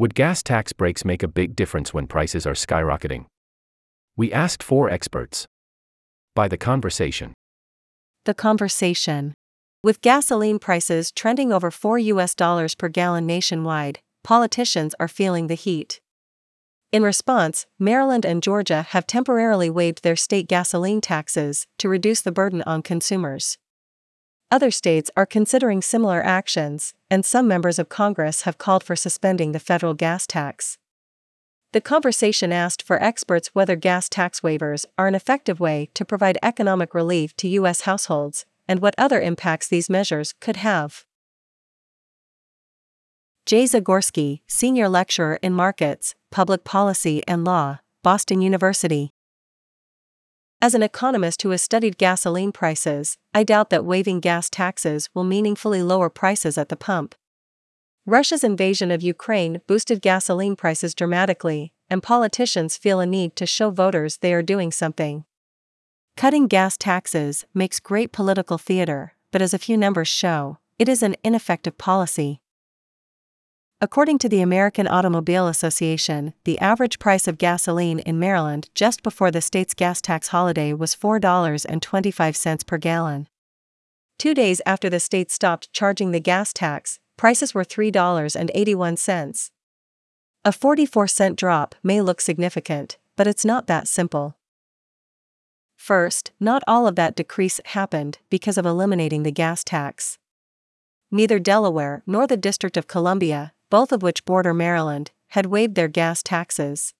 Would gas tax breaks make a big difference when prices are skyrocketing? We asked four experts. By the conversation. The conversation. With gasoline prices trending over 4 US dollars per gallon nationwide, politicians are feeling the heat. In response, Maryland and Georgia have temporarily waived their state gasoline taxes to reduce the burden on consumers. Other states are considering similar actions, and some members of Congress have called for suspending the federal gas tax. The conversation asked for experts whether gas tax waivers are an effective way to provide economic relief to U.S. households and what other impacts these measures could have. Jay Zagorsky, Senior Lecturer in Markets, Public Policy and Law, Boston University. As an economist who has studied gasoline prices, I doubt that waiving gas taxes will meaningfully lower prices at the pump. Russia's invasion of Ukraine boosted gasoline prices dramatically, and politicians feel a need to show voters they are doing something. Cutting gas taxes makes great political theater, but as a few numbers show, it is an ineffective policy. According to the American Automobile Association, the average price of gasoline in Maryland just before the state's gas tax holiday was $4.25 per gallon. Two days after the state stopped charging the gas tax, prices were $3.81. A 44 cent drop may look significant, but it's not that simple. First, not all of that decrease happened because of eliminating the gas tax. Neither Delaware nor the District of Columbia both of which border Maryland, had waived their gas taxes.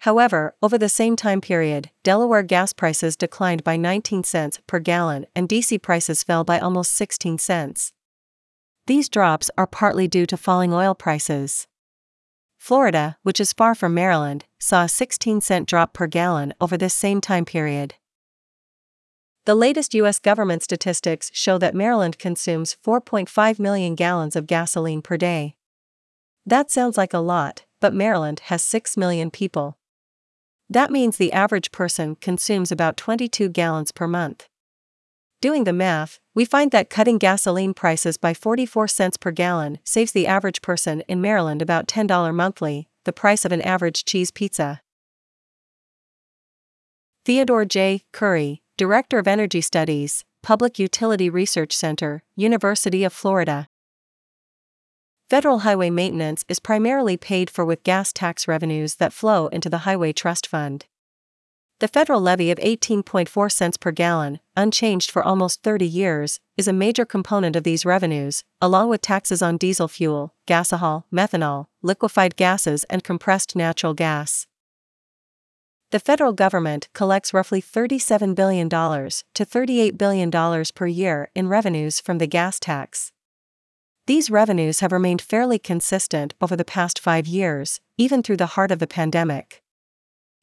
However, over the same time period, Delaware gas prices declined by 19 cents per gallon and DC prices fell by almost 16 cents. These drops are partly due to falling oil prices. Florida, which is far from Maryland, saw a 16 cent drop per gallon over this same time period. The latest U.S. government statistics show that Maryland consumes 4.5 million gallons of gasoline per day. That sounds like a lot, but Maryland has 6 million people. That means the average person consumes about 22 gallons per month. Doing the math, we find that cutting gasoline prices by 44 cents per gallon saves the average person in Maryland about $10 monthly, the price of an average cheese pizza. Theodore J. Kury, Director of Energy Studies, Public Utility Research Center, University of Florida. Federal highway maintenance is primarily paid for with gas tax revenues that flow into the Highway Trust Fund. The federal levy of 18.4 cents per gallon, unchanged for almost 30 years, is a major component of these revenues, along with taxes on diesel fuel, gasohol, methanol, liquefied gases, and compressed natural gas. The federal government collects roughly $37 billion to $38 billion per year in revenues from the gas tax. These revenues have remained fairly consistent over the past five years, even through the heart of the pandemic.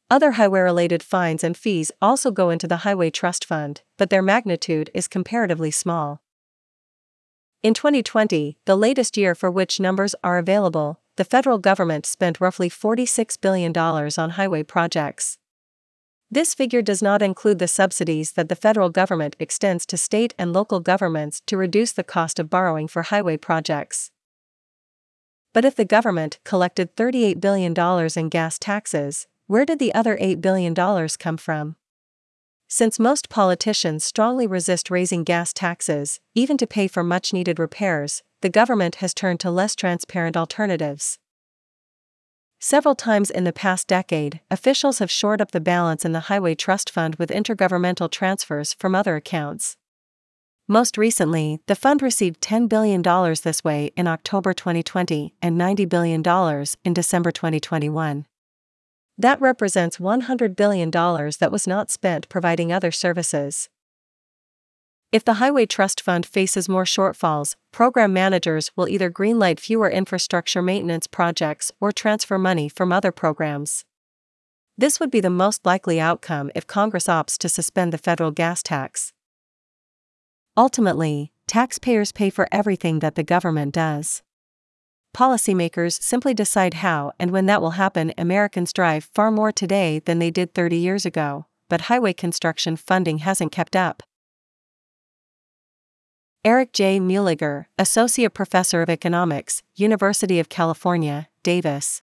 Other highway related fines and fees also go into the Highway Trust Fund, but their magnitude is comparatively small. In 2020, the latest year for which numbers are available, the federal government spent roughly $46 billion on highway projects. This figure does not include the subsidies that the federal government extends to state and local governments to reduce the cost of borrowing for highway projects. But if the government collected $38 billion in gas taxes, where did the other $8 billion come from? Since most politicians strongly resist raising gas taxes, even to pay for much needed repairs, the government has turned to less transparent alternatives. Several times in the past decade, officials have shored up the balance in the Highway Trust Fund with intergovernmental transfers from other accounts. Most recently, the fund received $10 billion this way in October 2020 and $90 billion in December 2021. That represents $100 billion that was not spent providing other services. If the Highway Trust Fund faces more shortfalls, program managers will either greenlight fewer infrastructure maintenance projects or transfer money from other programs. This would be the most likely outcome if Congress opts to suspend the federal gas tax. Ultimately, taxpayers pay for everything that the government does. Policymakers simply decide how and when that will happen. Americans drive far more today than they did 30 years ago, but highway construction funding hasn't kept up. Erich J. Muehlegger, Associate Professor of Economics, University of California, Davis.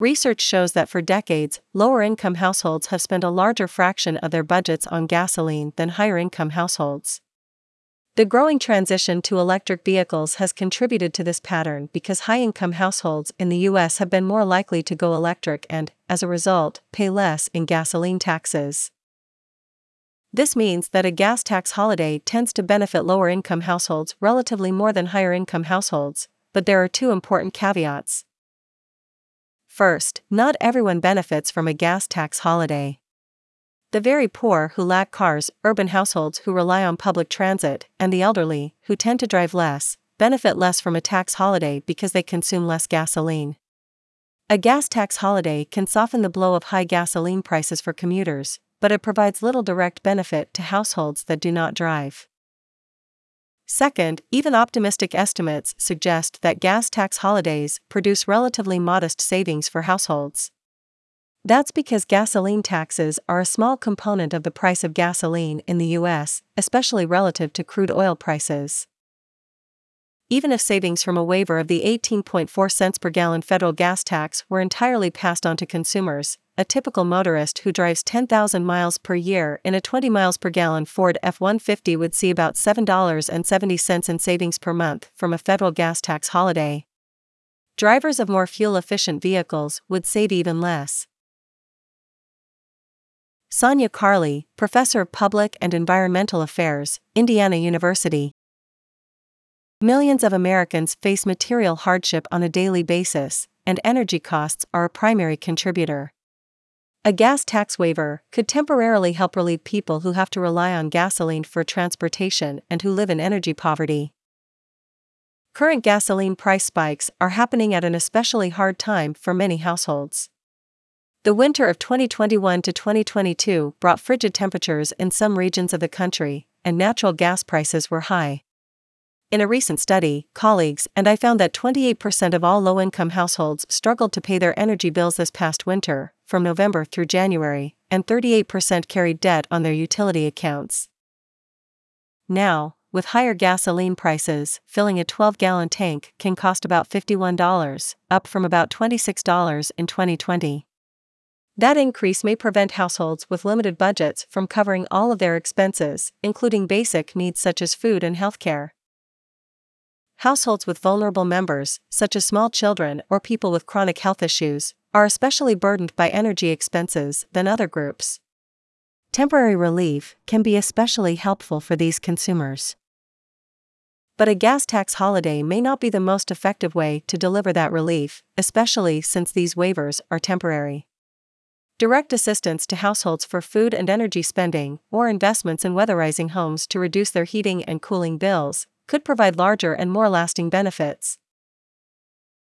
Research shows that for decades, lower income households have spent a larger fraction of their budgets on gasoline than higher income households. The growing transition to electric vehicles has contributed to this pattern because high income households in the U.S. have been more likely to go electric and, as a result, pay less in gasoline taxes. This means that a gas tax holiday tends to benefit lower income households relatively more than higher income households, but there are two important caveats. First, not everyone benefits from a gas tax holiday. The very poor who lack cars, urban households who rely on public transit, and the elderly, who tend to drive less, benefit less from a tax holiday because they consume less gasoline. A gas tax holiday can soften the blow of high gasoline prices for commuters, but it provides little direct benefit to households that do not drive. Second, even optimistic estimates suggest that gas tax holidays produce relatively modest savings for households. That's because gasoline taxes are a small component of the price of gasoline in the US, especially relative to crude oil prices. Even if savings from a waiver of the 18.4 cents per gallon federal gas tax were entirely passed on to consumers, a typical motorist who drives 10,000 miles per year in a 20 miles per gallon Ford F 150 would see about $7.70 in savings per month from a federal gas tax holiday. Drivers of more fuel efficient vehicles would save even less. Sanya Carley, Professor of Public and Environmental Affairs, Indiana University. Millions of Americans face material hardship on a daily basis, and energy costs are a primary contributor. A gas tax waiver could temporarily help relieve people who have to rely on gasoline for transportation and who live in energy poverty. Current gasoline price spikes are happening at an especially hard time for many households. The winter of 2021 to 2022 brought frigid temperatures in some regions of the country, and natural gas prices were high. In a recent study, colleagues and I found that 28% of all low income households struggled to pay their energy bills this past winter, from November through January, and 38% carried debt on their utility accounts. Now, with higher gasoline prices, filling a 12 gallon tank can cost about $51, up from about $26 in 2020. That increase may prevent households with limited budgets from covering all of their expenses, including basic needs such as food and healthcare. Households with vulnerable members, such as small children or people with chronic health issues, are especially burdened by energy expenses than other groups. Temporary relief can be especially helpful for these consumers. But a gas tax holiday may not be the most effective way to deliver that relief, especially since these waivers are temporary. Direct assistance to households for food and energy spending, or investments in weatherizing homes to reduce their heating and cooling bills, could provide larger and more lasting benefits.